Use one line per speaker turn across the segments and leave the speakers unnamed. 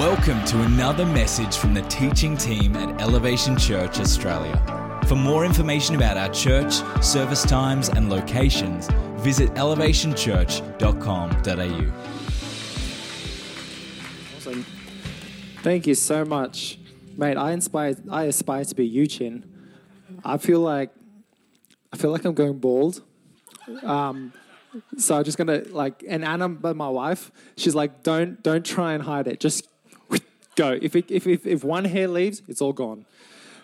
Welcome to another message from the teaching team at Elevation Church Australia. For more information about our church, service times, and locations, visit elevationchurch.com.au.
Awesome. Thank you so much, mate. I inspire. I aspire to be you, Chin. I feel like I feel like I'm going bald. Um, so I'm just gonna like, and Anna, but my wife, she's like, don't don't try and hide it. Just go. If it, if if if one hair leaves, it's all gone.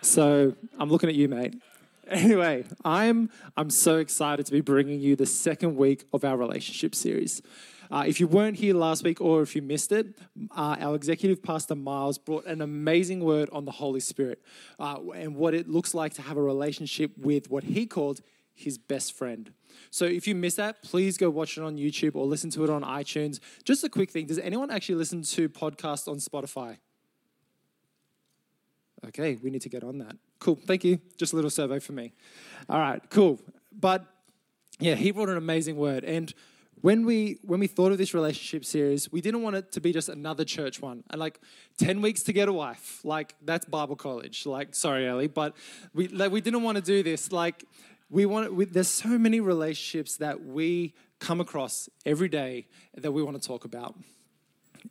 So I'm looking at you, mate. Anyway, I'm I'm so excited to be bringing you the second week of our relationship series. Uh, if you weren't here last week or if you missed it, uh, our executive pastor Miles brought an amazing word on the Holy Spirit uh, and what it looks like to have a relationship with what he called his best friend. So if you miss that, please go watch it on YouTube or listen to it on iTunes. Just a quick thing: Does anyone actually listen to podcasts on Spotify? Okay, we need to get on that. Cool, thank you. Just a little survey for me. All right, cool. But yeah, he brought an amazing word. And when we when we thought of this relationship series, we didn't want it to be just another church one. And like 10 weeks to get a wife, like that's Bible college. Like, sorry, Ellie, but we like, we didn't want to do this. Like, we want we, there's so many relationships that we come across every day that we want to talk about.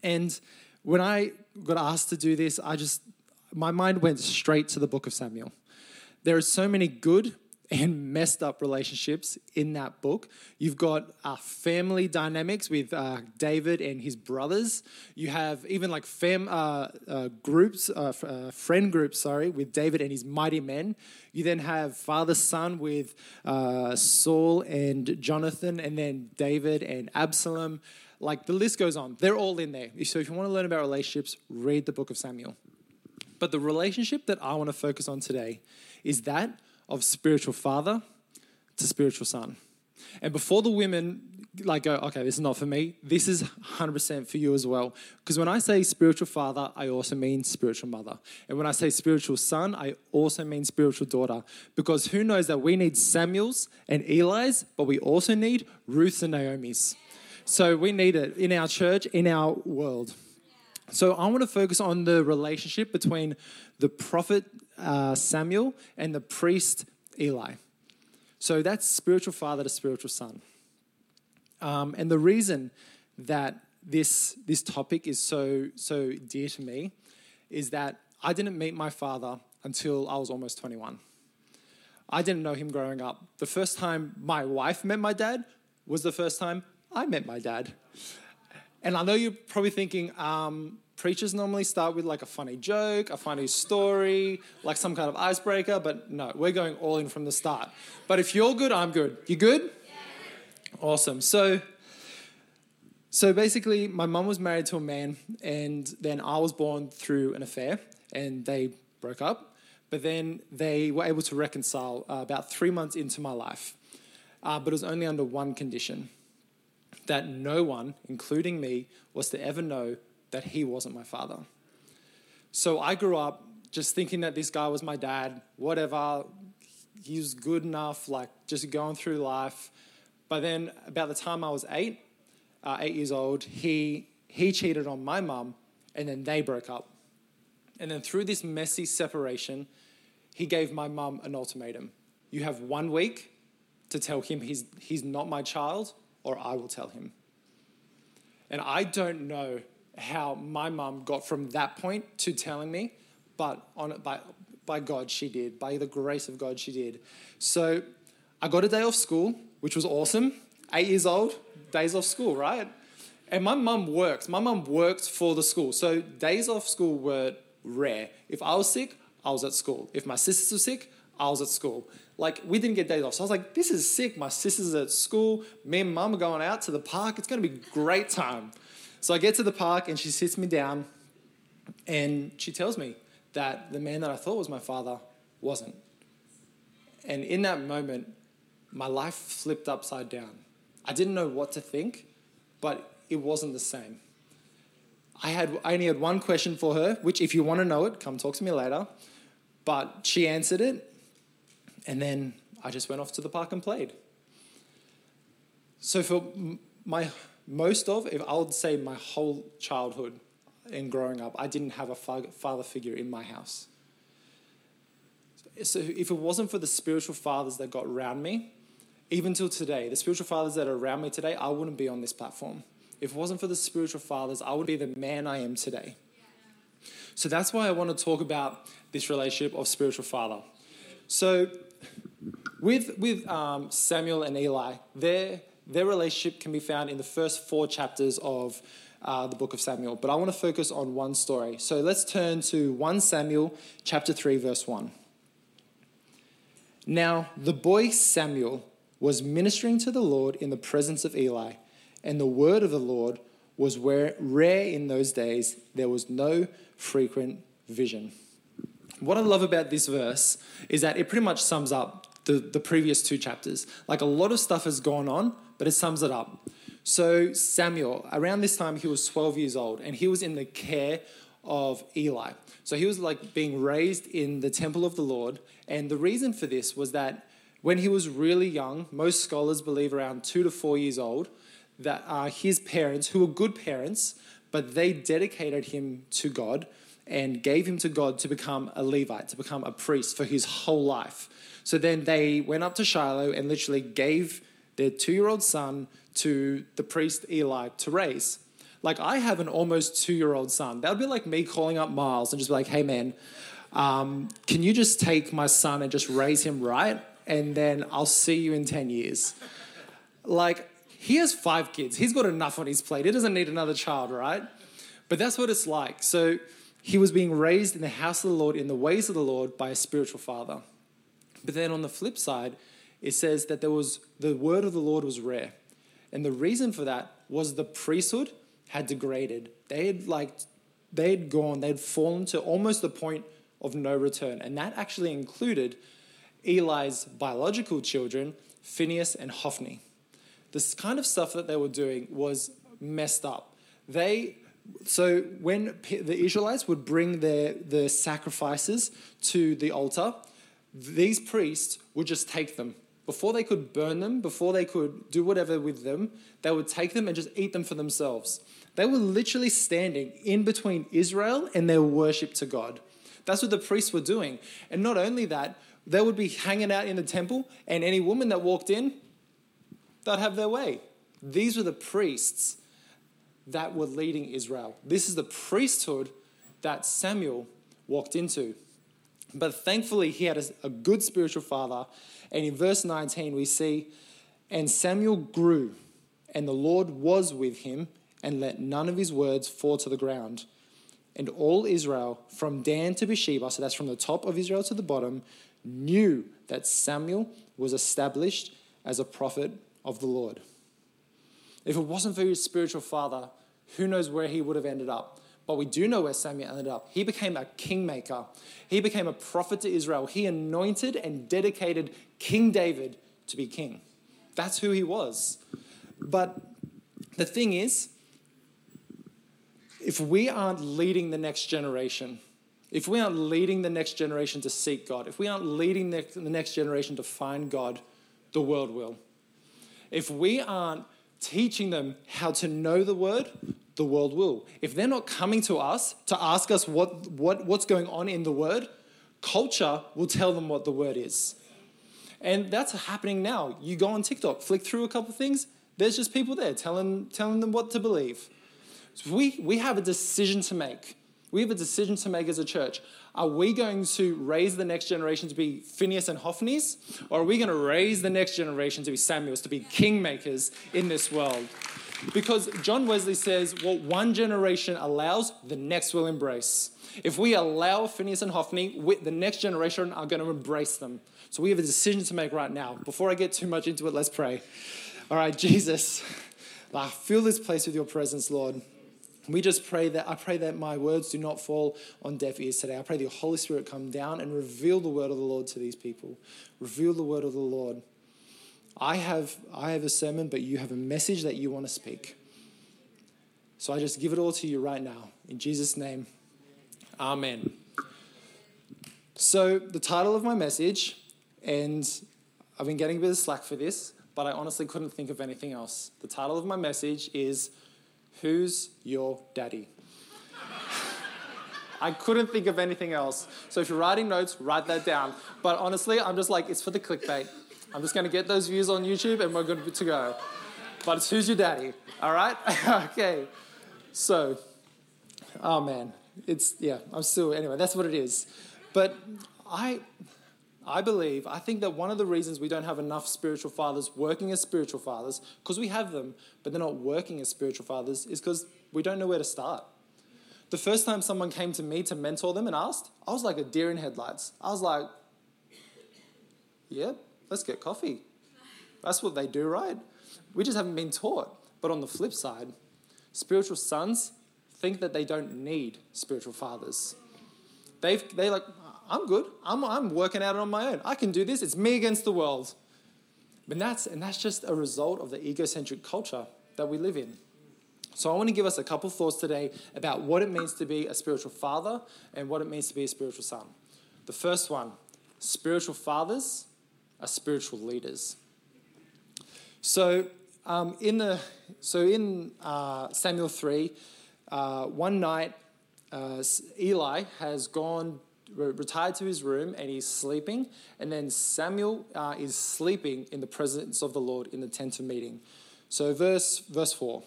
And when I got asked to do this, I just my mind went straight to the book of Samuel. There are so many good and messed up relationships in that book. You've got uh, family dynamics with uh, David and his brothers. You have even like fam uh, uh groups, uh, uh, friend groups, sorry, with David and his mighty men. You then have father son with Saul and Jonathan, and then David and Absalom. Like the list goes on. They're all in there. So if you want to learn about relationships, read the book of Samuel. But the relationship that I want to focus on today is that of spiritual father to spiritual son. And before the women like go, okay, this is not for me, this is 100% for you as well. Because when I say spiritual father, I also mean spiritual mother. And when I say spiritual son, I also mean spiritual daughter. Because who knows that we need Samuels and Eli's, but we also need Ruths and Naomi's. So we need it in our church, in our world. So I want to focus on the relationship between the prophet uh, Samuel and the priest Eli. So that's spiritual father to spiritual son. Um, and the reason that this, this topic is so, so dear to me is that I didn't meet my father until I was almost 21. I didn't know him growing up. The first time my wife met my dad was the first time I met my dad. And I know you're probably thinking, um, preachers normally start with like a funny joke, a funny story, like some kind of icebreaker, but no, we're going all in from the start. But if you're good, I'm good. You good? Yeah. Awesome. So, so basically, my mum was married to a man, and then I was born through an affair, and they broke up. But then they were able to reconcile uh, about three months into my life. Uh, but it was only under one condition that no one, including me, was to ever know that he wasn't my father. So I grew up just thinking that this guy was my dad, whatever, he was good enough, like just going through life. But then about the time I was eight, uh, eight years old, he, he cheated on my mum and then they broke up. And then through this messy separation, he gave my mum an ultimatum. You have one week to tell him he's, he's not my child or I will tell him. And I don't know how my mum got from that point to telling me, but on by by God she did, by the grace of God she did. So I got a day off school, which was awesome. Eight years old, days off school, right? And my mum worked. My mum worked for the school, so days off school were rare. If I was sick, I was at school. If my sisters were sick, I was at school. Like, we didn't get days off. So I was like, this is sick. My sister's are at school. Me and mum are going out to the park. It's to be great time. So I get to the park and she sits me down and she tells me that the man that I thought was my father wasn't. And in that moment, my life flipped upside down. I didn't know what to think, but it wasn't the same. I had I only had one question for her, which if you want to know it, come talk to me later. But she answered it, and then I just went off to the park and played. So for my most of, if I would say my whole childhood, and growing up, I didn't have a father figure in my house. So if it wasn't for the spiritual fathers that got around me, even till today, the spiritual fathers that are around me today, I wouldn't be on this platform. If it wasn't for the spiritual fathers, I would be the man I am today. So that's why I want to talk about this relationship of spiritual father. So with, with um, Samuel and Eli, their, their relationship can be found in the first four chapters of uh, the book of Samuel. But I want to focus on one story. So let's turn to 1 Samuel chapter 3, verse 1. Now, the boy Samuel was ministering to the Lord in the presence of Eli, and the word of the Lord was rare in those days. There was no frequent vision. What I love about this verse is that it pretty much sums up the, the previous two chapters. Like a lot of stuff has gone on, but it sums it up. So, Samuel, around this time, he was 12 years old and he was in the care of Eli. So, he was like being raised in the temple of the Lord. And the reason for this was that when he was really young, most scholars believe around two to four years old, that uh, his parents, who were good parents, but they dedicated him to God and gave him to God to become a Levite, to become a priest for his whole life. So then they went up to Shiloh and literally gave their two year old son to the priest Eli to raise. Like, I have an almost two year old son. That would be like me calling up Miles and just be like, hey, man, um, can you just take my son and just raise him right? And then I'll see you in 10 years. Like, he has five kids. He's got enough on his plate. He doesn't need another child, right? But that's what it's like. So he was being raised in the house of the Lord, in the ways of the Lord, by a spiritual father. But then on the flip side, it says that there was the word of the Lord was rare. And the reason for that was the priesthood had degraded. They had like they had gone, they had fallen to almost the point of no return. And that actually included Eli's biological children, Phineas and Hophni. This kind of stuff that they were doing was messed up. They so when the Israelites would bring their, their sacrifices to the altar, these priests would just take them. Before they could burn them, before they could do whatever with them, they would take them and just eat them for themselves. They were literally standing in between Israel and their worship to God. That's what the priests were doing. And not only that, they would be hanging out in the temple, and any woman that walked in, they'd have their way. These were the priests that were leading Israel. This is the priesthood that Samuel walked into. But thankfully, he had a, a good spiritual father. And in verse 19, we see, And Samuel grew, and the Lord was with him, and let none of his words fall to the ground. And all Israel, from Dan to Beersheba, so that's from the top of Israel to the bottom, knew that Samuel was established as a prophet of the Lord. If it wasn't for his spiritual father, who knows where he would have ended up? But we do know where Samuel ended up. He became a kingmaker. He became a prophet to Israel. He anointed and dedicated King David to be king. That's who he was. But the thing is, if we aren't leading the next generation, if we aren't leading the next generation to seek God, if we aren't leading the next generation to find God, the world will. If we aren't teaching them how to know the word, the world will. If they're not coming to us to ask us what, what, what's going on in the word, culture will tell them what the word is. And that's happening now. You go on TikTok, flick through a couple things, there's just people there telling, telling them what to believe. So we, we have a decision to make. We have a decision to make as a church. Are we going to raise the next generation to be Phineas and Hophnies? Or are we going to raise the next generation to be Samuels, to be kingmakers in this world? Because John Wesley says, what one generation allows, the next will embrace. If we allow Phineas and Hophni, the next generation are going to embrace them. So we have a decision to make right now. Before I get too much into it, let's pray. All right, Jesus, I fill this place with your presence, Lord. We just pray that I pray that my words do not fall on deaf ears today. I pray your Holy Spirit come down and reveal the word of the Lord to these people. Reveal the word of the Lord. I have, I have a sermon, but you have a message that you want to speak. So I just give it all to you right now. In Jesus' name, Amen. So, the title of my message, and I've been getting a bit of slack for this, but I honestly couldn't think of anything else. The title of my message is Who's Your Daddy? I couldn't think of anything else. So if you're writing notes, write that down. But honestly, I'm just like, it's for the clickbait. I'm just going to get those views on YouTube and we're good to go. But it's who's your daddy, all right? okay. So, oh man, it's, yeah, I'm still, anyway, that's what it is. But I, I believe, I think that one of the reasons we don't have enough spiritual fathers working as spiritual fathers, because we have them, but they're not working as spiritual fathers, is because we don't know where to start. The first time someone came to me to mentor them and asked, I was like a deer in headlights. I was like, yep, let's get coffee. That's what they do, right? We just haven't been taught. But on the flip side, spiritual sons think that they don't need spiritual fathers. They've, they like, I'm good. I'm, I'm working out on my own. I can do this. It's me against the world. But that's, and that's just a result of the egocentric culture that we live in. So I want to give us a couple thoughts today about what it means to be a spiritual father and what it means to be a spiritual son. The first one spiritual fathers are spiritual leaders. So um, in the so in uh, Samuel three, uh, one night uh, Eli has gone retired to his room and he's sleeping, and then Samuel uh, is sleeping in the presence of the Lord in the tent of meeting. So verse verse four.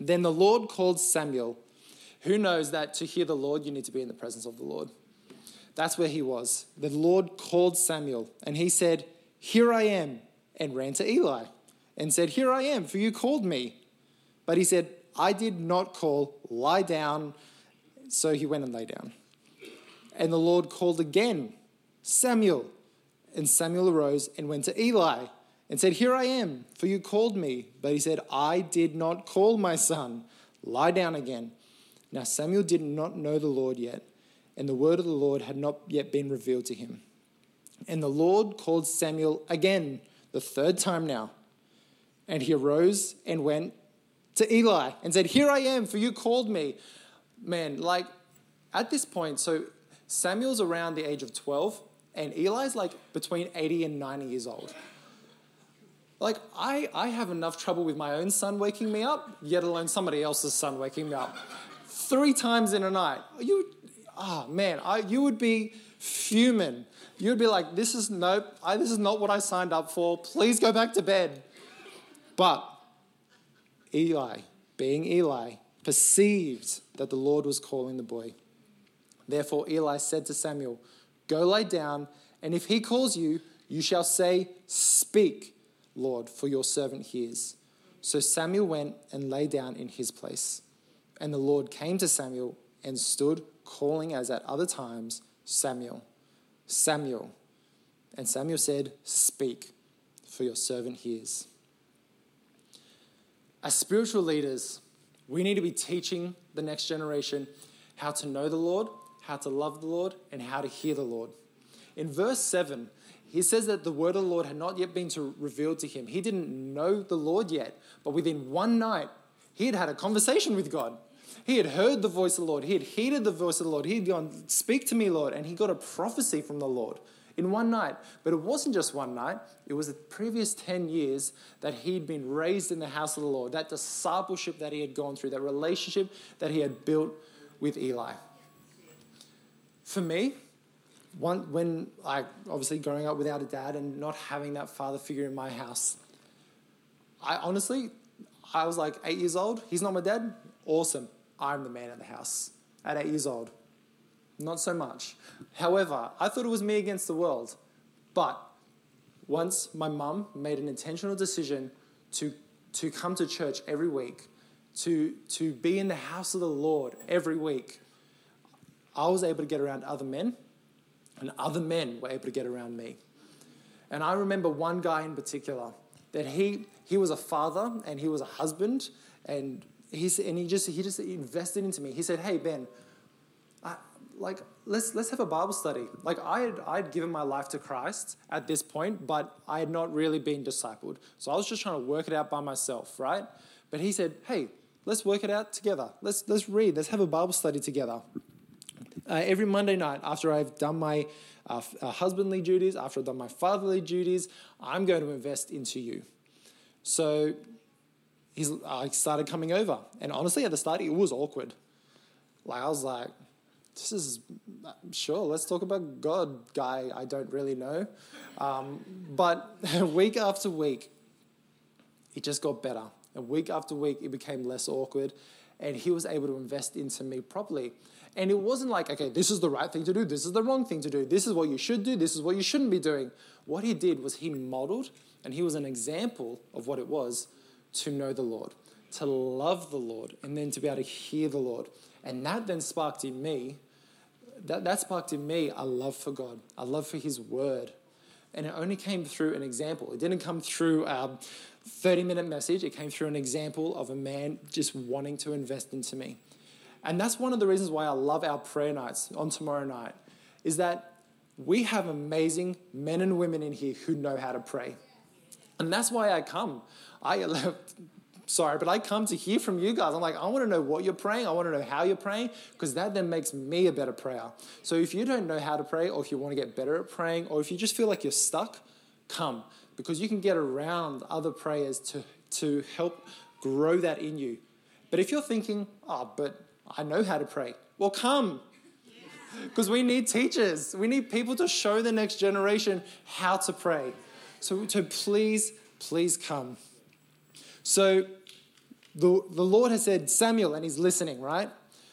Then the Lord called Samuel. Who knows that to hear the Lord, you need to be in the presence of the Lord? That's where he was. The Lord called Samuel, and he said, Here I am, and ran to Eli and said, Here I am, for you called me. But he said, I did not call, lie down. So he went and lay down. And the Lord called again, Samuel. And Samuel arose and went to Eli and said, Here I am, for you called me. But he said, I did not call my son. Lie down again. Now Samuel did not know the Lord yet, and the word of the Lord had not yet been revealed to him. And the Lord called Samuel again, the third time now. And he arose and went to Eli and said, Here I am, for you called me. Man, like at this point, so Samuel's around the age of 12, and Eli's like between 80 and 90 years old. Like, I, I have enough trouble with my own son waking me up, yet alone somebody else's son waking me up. Three times in a night. You, oh man, I, you would be fuming. You'd be like, this is nope, I, this is not what I signed up for. Please go back to bed. But Eli, being Eli, perceived that the Lord was calling the boy. Therefore, Eli said to Samuel, Go lay down, and if he calls you, you shall say, Speak, Lord, for your servant hears. So Samuel went and lay down in his place. And the Lord came to Samuel and stood, calling as at other times, Samuel, Samuel. And Samuel said, Speak, for your servant hears. As spiritual leaders, we need to be teaching the next generation how to know the Lord, how to love the Lord, and how to hear the Lord. In verse 7, he says that the word of the Lord had not yet been to, revealed to him. He didn't know the Lord yet, but within one night, he had had a conversation with God. He had heard the voice of the Lord. He had heeded the voice of the Lord. He had gone, Speak to me, Lord. And he got a prophecy from the Lord in one night. But it wasn't just one night, it was the previous 10 years that he'd been raised in the house of the Lord, that discipleship that he had gone through, that relationship that he had built with Eli. For me, one, when I obviously growing up without a dad and not having that father figure in my house, I honestly, I was like eight years old. He's not my dad. Awesome. I'm the man of the house at eight years old. Not so much. However, I thought it was me against the world. But once my mum made an intentional decision to, to come to church every week, to, to be in the house of the Lord every week, I was able to get around other men, and other men were able to get around me. And I remember one guy in particular that he, he was a father and he was a husband, and, he's, and he, just, he just invested into me. He said, Hey, Ben, like let's let's have a Bible study. Like I had I'd given my life to Christ at this point, but I had not really been discipled. So I was just trying to work it out by myself, right? But he said, "Hey, let's work it out together. Let's let's read. Let's have a Bible study together." Uh, every Monday night after I've done my uh, uh, husbandly duties, after I've done my fatherly duties, I'm going to invest into you. So he's, I started coming over, and honestly, at the start, it was awkward. Like I was like, this is sure. Let's talk about God, guy. I don't really know, um, but week after week, it just got better. And week after week, it became less awkward, and he was able to invest into me properly. And it wasn't like, okay, this is the right thing to do, this is the wrong thing to do, this is what you should do, this is what you shouldn't be doing. What he did was he modeled, and he was an example of what it was to know the Lord, to love the Lord, and then to be able to hear the Lord. And that then sparked in me, that, that sparked in me a love for God, a love for his word. And it only came through an example. It didn't come through a 30 minute message, it came through an example of a man just wanting to invest into me. And that's one of the reasons why I love our prayer nights on tomorrow night, is that we have amazing men and women in here who know how to pray. And that's why I come. I love sorry, but I come to hear from you guys. I'm like, I want to know what you're praying. I want to know how you're praying because that then makes me a better prayer. So if you don't know how to pray, or if you want to get better at praying, or if you just feel like you're stuck, come because you can get around other prayers to, to help grow that in you. But if you're thinking, oh, but I know how to pray, well, come. Because we need teachers. We need people to show the next generation how to pray. So, so please, please come. So the, the Lord has said, Samuel, and he's listening, right?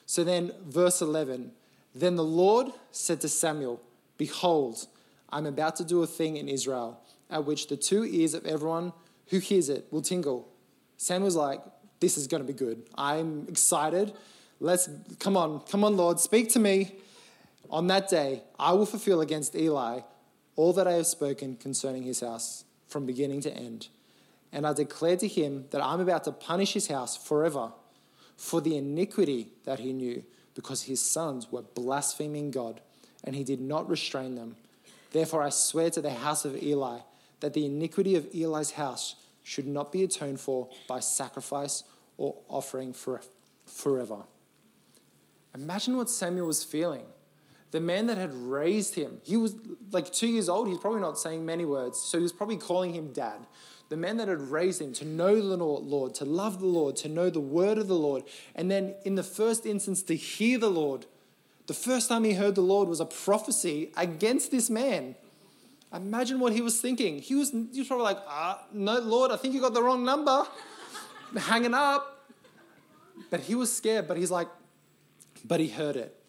So then, verse 11 Then the Lord said to Samuel, Behold, I'm about to do a thing in Israel at which the two ears of everyone who hears it will tingle. Samuel's like, This is going to be good. I'm excited. Let's come on, come on, Lord, speak to me. On that day, I will fulfill against Eli all that I have spoken concerning his house from beginning to end. And I declare to him that I'm about to punish his house forever for the iniquity that he knew, because his sons were blaspheming God, and he did not restrain them. Therefore, I swear to the house of Eli that the iniquity of Eli's house should not be atoned for by sacrifice or offering for, forever. Imagine what Samuel was feeling. The man that had raised him, he was like two years old, he's probably not saying many words, so he was probably calling him dad. The man that had raised him to know the Lord, to love the Lord, to know the word of the Lord, and then in the first instance to hear the Lord. The first time he heard the Lord was a prophecy against this man. Imagine what he was thinking. He was, he was probably like, ah, no, Lord, I think you got the wrong number. Hanging up. But he was scared, but he's like, but he heard it.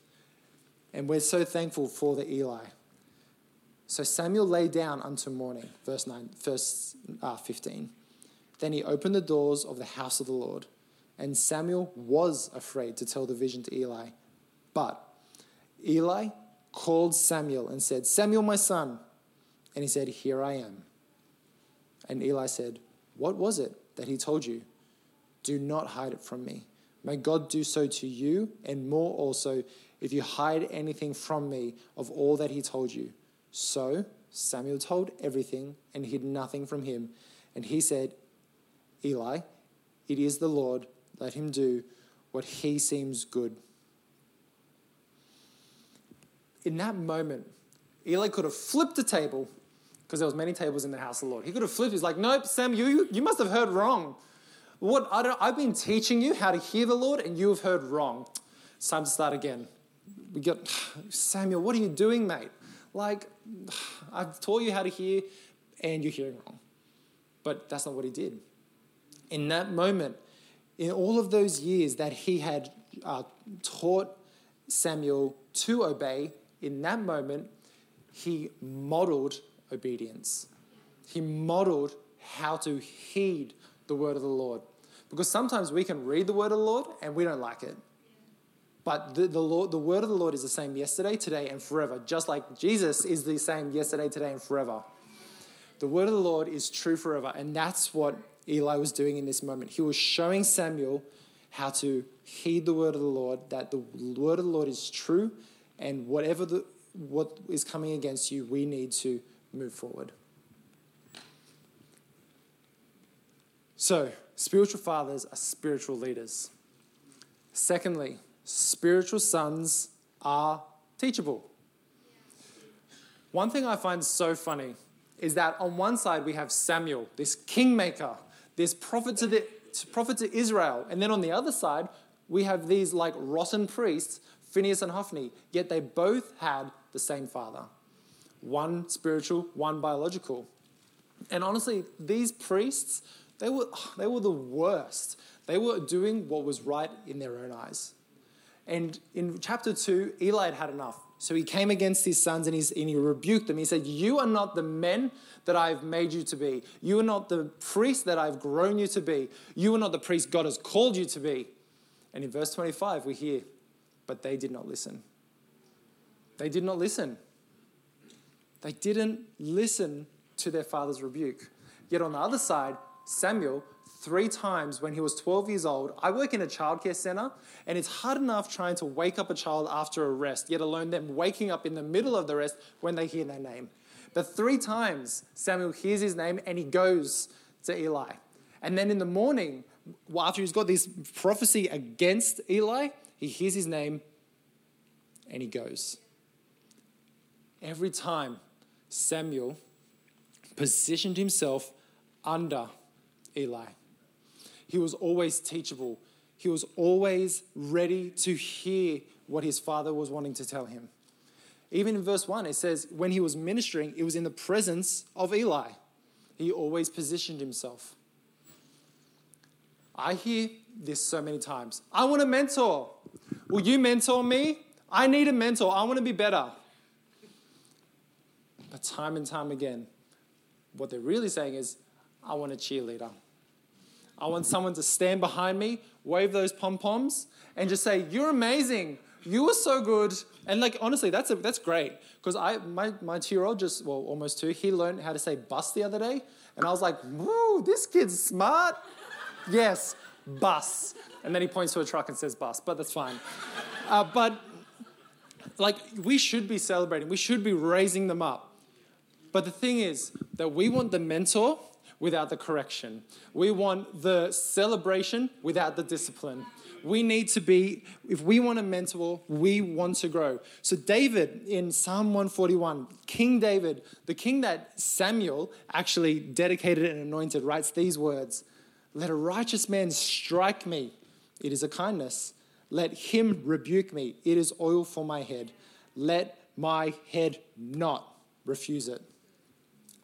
And we're so thankful for the Eli. So Samuel lay down unto morning, verse 9, verse uh, 15. Then he opened the doors of the house of the Lord, and Samuel was afraid to tell the vision to Eli. But Eli called Samuel and said, Samuel, my son. And he said, Here I am. And Eli said, What was it that he told you? Do not hide it from me. May God do so to you and more also if you hide anything from me of all that he told you. So Samuel told everything and hid nothing from him. And he said, Eli, it is the Lord, let him do what he seems good. In that moment, Eli could have flipped the table because there was many tables in the house of the Lord. He could have flipped. He's like, nope, Sam, you, you must have heard wrong. What I I've been teaching you how to hear the Lord, and you have heard wrong. It's time to start again. We got Samuel. What are you doing, mate? Like, I've taught you how to hear, and you're hearing wrong. But that's not what he did. In that moment, in all of those years that he had uh, taught Samuel to obey, in that moment, he modeled obedience. He modeled how to heed the word of the Lord. Because sometimes we can read the word of the Lord and we don't like it. But the, the, Lord, the word of the Lord is the same yesterday, today, and forever, just like Jesus is the same yesterday, today, and forever. The word of the Lord is true forever. And that's what Eli was doing in this moment. He was showing Samuel how to heed the word of the Lord, that the word of the Lord is true, and whatever the, what is coming against you, we need to move forward. So, spiritual fathers are spiritual leaders. Secondly, spiritual sons are teachable. One thing I find so funny is that on one side we have Samuel, this kingmaker, this prophet to, the, prophet to Israel, and then on the other side we have these like rotten priests Phineas and Hophni, yet they both had the same father one spiritual, one biological. And honestly, these priests, they were, they were the worst. They were doing what was right in their own eyes. And in chapter 2, Eli had had enough. So he came against his sons and, and he rebuked them. He said, You are not the men that I've made you to be. You are not the priest that I've grown you to be. You are not the priest God has called you to be. And in verse 25, we hear, But they did not listen. They did not listen. They didn't listen to their father's rebuke. Yet on the other side, Samuel three times when he was 12 years old. I work in a childcare center, and it's hard enough trying to wake up a child after a rest, yet alone them waking up in the middle of the rest when they hear their name. But three times Samuel hears his name and he goes to Eli. And then in the morning, after he's got this prophecy against Eli, he hears his name and he goes. Every time Samuel positioned himself under Eli. He was always teachable. He was always ready to hear what his father was wanting to tell him. Even in verse 1, it says, when he was ministering, it was in the presence of Eli. He always positioned himself. I hear this so many times. I want a mentor. Will you mentor me? I need a mentor. I want to be better. But time and time again, what they're really saying is, I want a cheerleader. I want someone to stand behind me, wave those pom poms, and just say, You're amazing. You were so good. And like honestly, that's a, that's great. Because I my, my two-year-old just well, almost two, he learned how to say bus the other day. And I was like, woo, this kid's smart. yes, bus. And then he points to a truck and says bus, but that's fine. Uh, but like we should be celebrating, we should be raising them up. But the thing is that we want the mentor without the correction. We want the celebration without the discipline. We need to be, if we want a mentor, we want to grow. So, David in Psalm 141, King David, the king that Samuel actually dedicated and anointed, writes these words Let a righteous man strike me, it is a kindness. Let him rebuke me, it is oil for my head. Let my head not refuse it.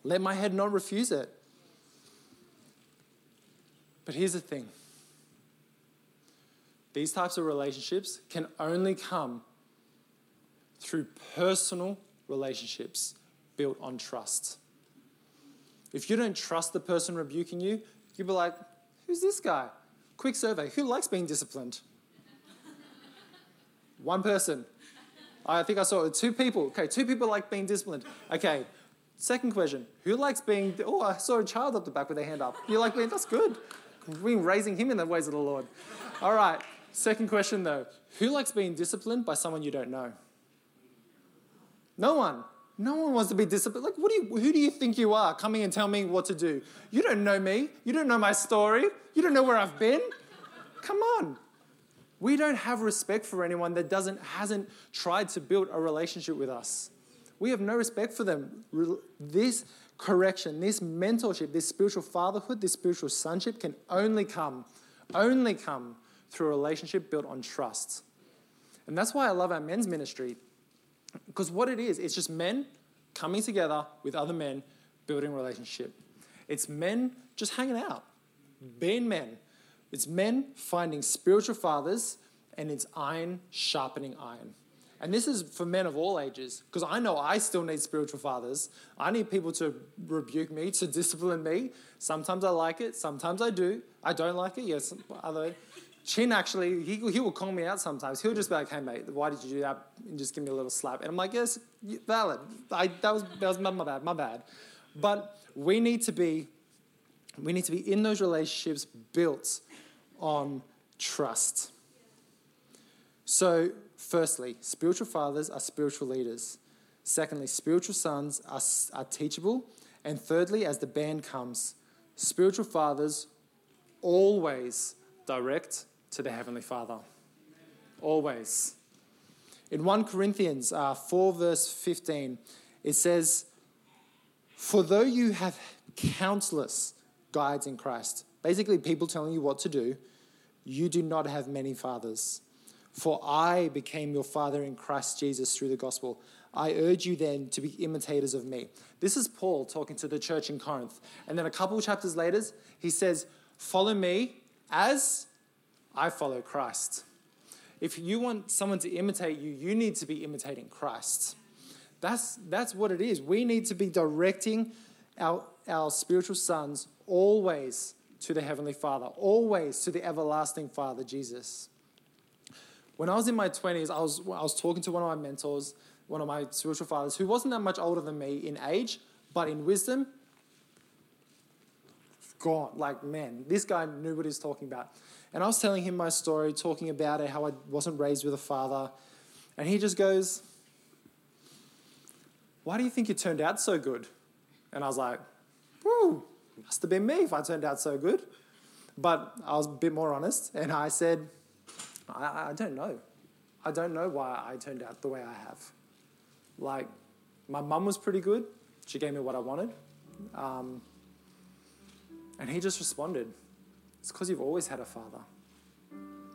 Let my head not refuse it. But here's the thing these types of relationships can only come through personal relationships built on trust. If you don't trust the person rebuking you, you'll be like, who's this guy? Quick survey who likes being disciplined? One person. I think I saw two people. Okay, two people like being disciplined. Okay, second question who likes being, oh, I saw a child up the back with their hand up. You like being, that's good. We're raising him in the ways of the Lord. All right. Second question though Who likes being disciplined by someone you don't know? No one. No one wants to be disciplined. Like, what do you, who do you think you are coming and telling me what to do? You don't know me. You don't know my story. You don't know where I've been. Come on. We don't have respect for anyone that doesn't, hasn't tried to build a relationship with us. We have no respect for them. This correction, this mentorship, this spiritual fatherhood, this spiritual sonship can only come, only come through a relationship built on trust. And that's why I love our men's ministry. Because what it is, it's just men coming together with other men, building relationship. It's men just hanging out, being men. It's men finding spiritual fathers, and it's iron sharpening iron. And this is for men of all ages, because I know I still need spiritual fathers. I need people to rebuke me, to discipline me. Sometimes I like it, sometimes I do. I don't like it, yes. Other Chin actually, he, he will call me out sometimes. He'll just be like, hey, mate, why did you do that? And just give me a little slap. And I'm like, yes, valid. I, that, was, that was my, my bad, my bad. But we need to be, we need to be in those relationships built on trust. So Firstly, spiritual fathers are spiritual leaders. Secondly, spiritual sons are, are teachable. And thirdly, as the band comes, spiritual fathers always direct to the Heavenly Father. Always. In 1 Corinthians uh, 4, verse 15, it says, For though you have countless guides in Christ, basically people telling you what to do, you do not have many fathers. For I became your father in Christ Jesus through the gospel. I urge you then to be imitators of me. This is Paul talking to the church in Corinth. And then a couple chapters later, he says, Follow me as I follow Christ. If you want someone to imitate you, you need to be imitating Christ. That's, that's what it is. We need to be directing our, our spiritual sons always to the Heavenly Father, always to the everlasting Father, Jesus. When I was in my 20s, I was, I was talking to one of my mentors, one of my spiritual fathers, who wasn't that much older than me in age, but in wisdom, gone. Like, man, this guy knew what he was talking about. And I was telling him my story, talking about it, how I wasn't raised with a father. And he just goes, Why do you think you turned out so good? And I was like, Woo, must have been me if I turned out so good. But I was a bit more honest, and I said, I, I don't know. I don't know why I turned out the way I have. Like, my mum was pretty good. She gave me what I wanted. Um, and he just responded, It's because you've always had a father.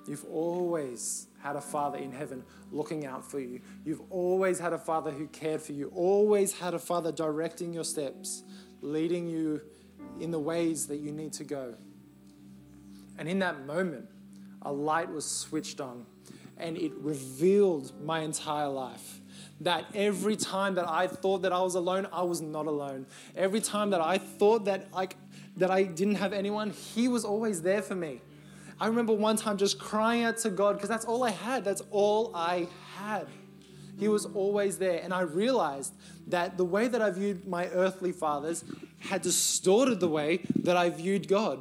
You've always had a father in heaven looking out for you. You've always had a father who cared for you, always had a father directing your steps, leading you in the ways that you need to go. And in that moment, a light was switched on and it revealed my entire life. That every time that I thought that I was alone, I was not alone. Every time that I thought that like that I didn't have anyone, he was always there for me. I remember one time just crying out to God because that's all I had. That's all I had. He was always there. And I realized that the way that I viewed my earthly fathers had distorted the way that I viewed God.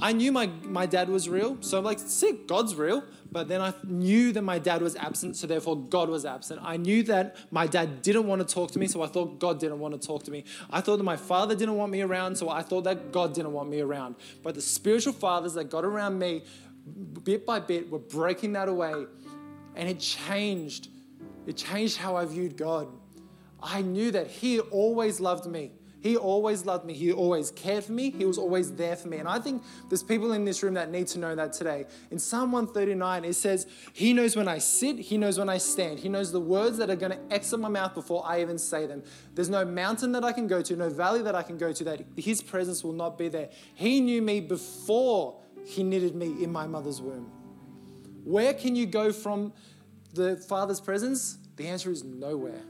I knew my, my dad was real, so I'm like, sick, God's real. But then I knew that my dad was absent, so therefore God was absent. I knew that my dad didn't want to talk to me, so I thought God didn't want to talk to me. I thought that my father didn't want me around, so I thought that God didn't want me around. But the spiritual fathers that got around me, bit by bit, were breaking that away, and it changed. It changed how I viewed God. I knew that He always loved me. He always loved me. He always cared for me. He was always there for me. And I think there's people in this room that need to know that today. In Psalm 139, it says, He knows when I sit, He knows when I stand. He knows the words that are going to exit my mouth before I even say them. There's no mountain that I can go to, no valley that I can go to that His presence will not be there. He knew me before He knitted me in my mother's womb. Where can you go from the Father's presence? The answer is nowhere.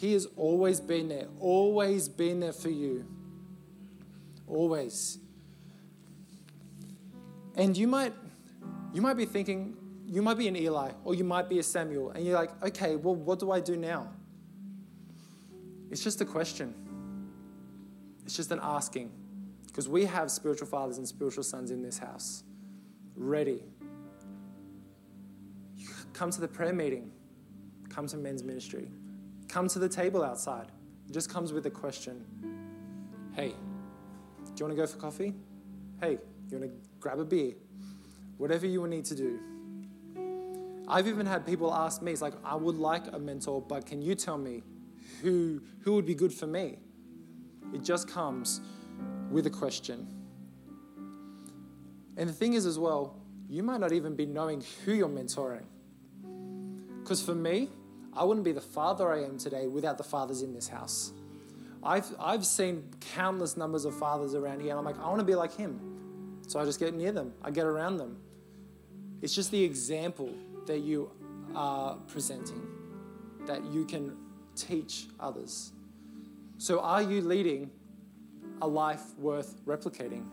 He has always been there, always been there for you. Always. And you might you might be thinking, you might be an Eli or you might be a Samuel, and you're like, okay, well, what do I do now? It's just a question. It's just an asking. Because we have spiritual fathers and spiritual sons in this house. Ready. Come to the prayer meeting. Come to men's ministry come to the table outside. It just comes with a question Hey, do you want to go for coffee? Hey, you want to grab a beer? Whatever you need to do. I've even had people ask me, it's like, I would like a mentor, but can you tell me who, who would be good for me? It just comes with a question. And the thing is, as well, you might not even be knowing who you're mentoring. Because for me, I wouldn't be the father I am today without the fathers in this house. I've, I've seen countless numbers of fathers around here, and I'm like, I want to be like him. So I just get near them, I get around them. It's just the example that you are presenting that you can teach others. So, are you leading a life worth replicating?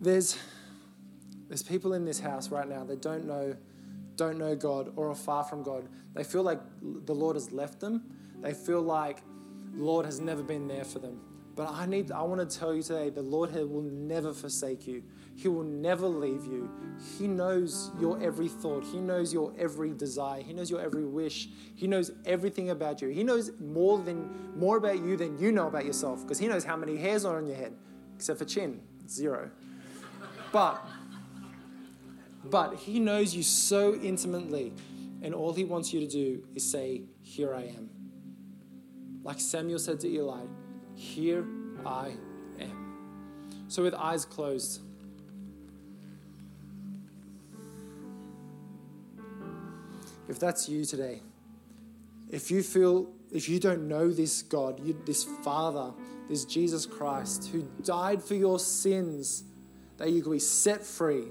There's there's people in this house right now that don't know, don't know God or are far from God. They feel like the Lord has left them. They feel like the Lord has never been there for them. But I need I want to tell you today the Lord will never forsake you. He will never leave you. He knows your every thought. He knows your every desire. He knows your every wish. He knows everything about you. He knows more than more about you than you know about yourself because he knows how many hairs are on your head except for chin, zero. But but He knows you so intimately, and all He wants you to do is say, Here I am. Like Samuel said to Eli, Here I am. So, with eyes closed, if that's you today, if you feel, if you don't know this God, you, this Father, this Jesus Christ, who died for your sins, that you could be set free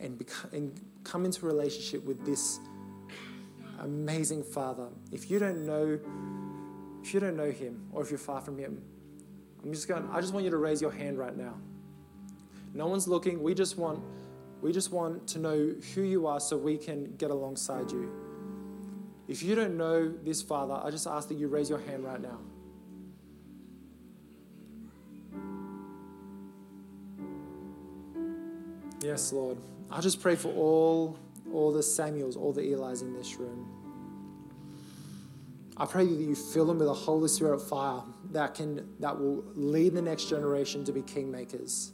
and, and come into relationship with this amazing Father. If you don't know, if you don't know Him, or if you're far from Him, I'm just going. I just want you to raise your hand right now. No one's looking. We just want, we just want to know who you are, so we can get alongside you. If you don't know this Father, I just ask that you raise your hand right now. Yes, Lord. I just pray for all, all the Samuels, all the Eli's in this room. I pray that you fill them with a Holy Spirit fire that can that will lead the next generation to be kingmakers.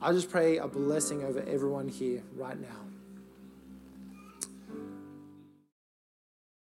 I just pray a blessing over everyone here right now.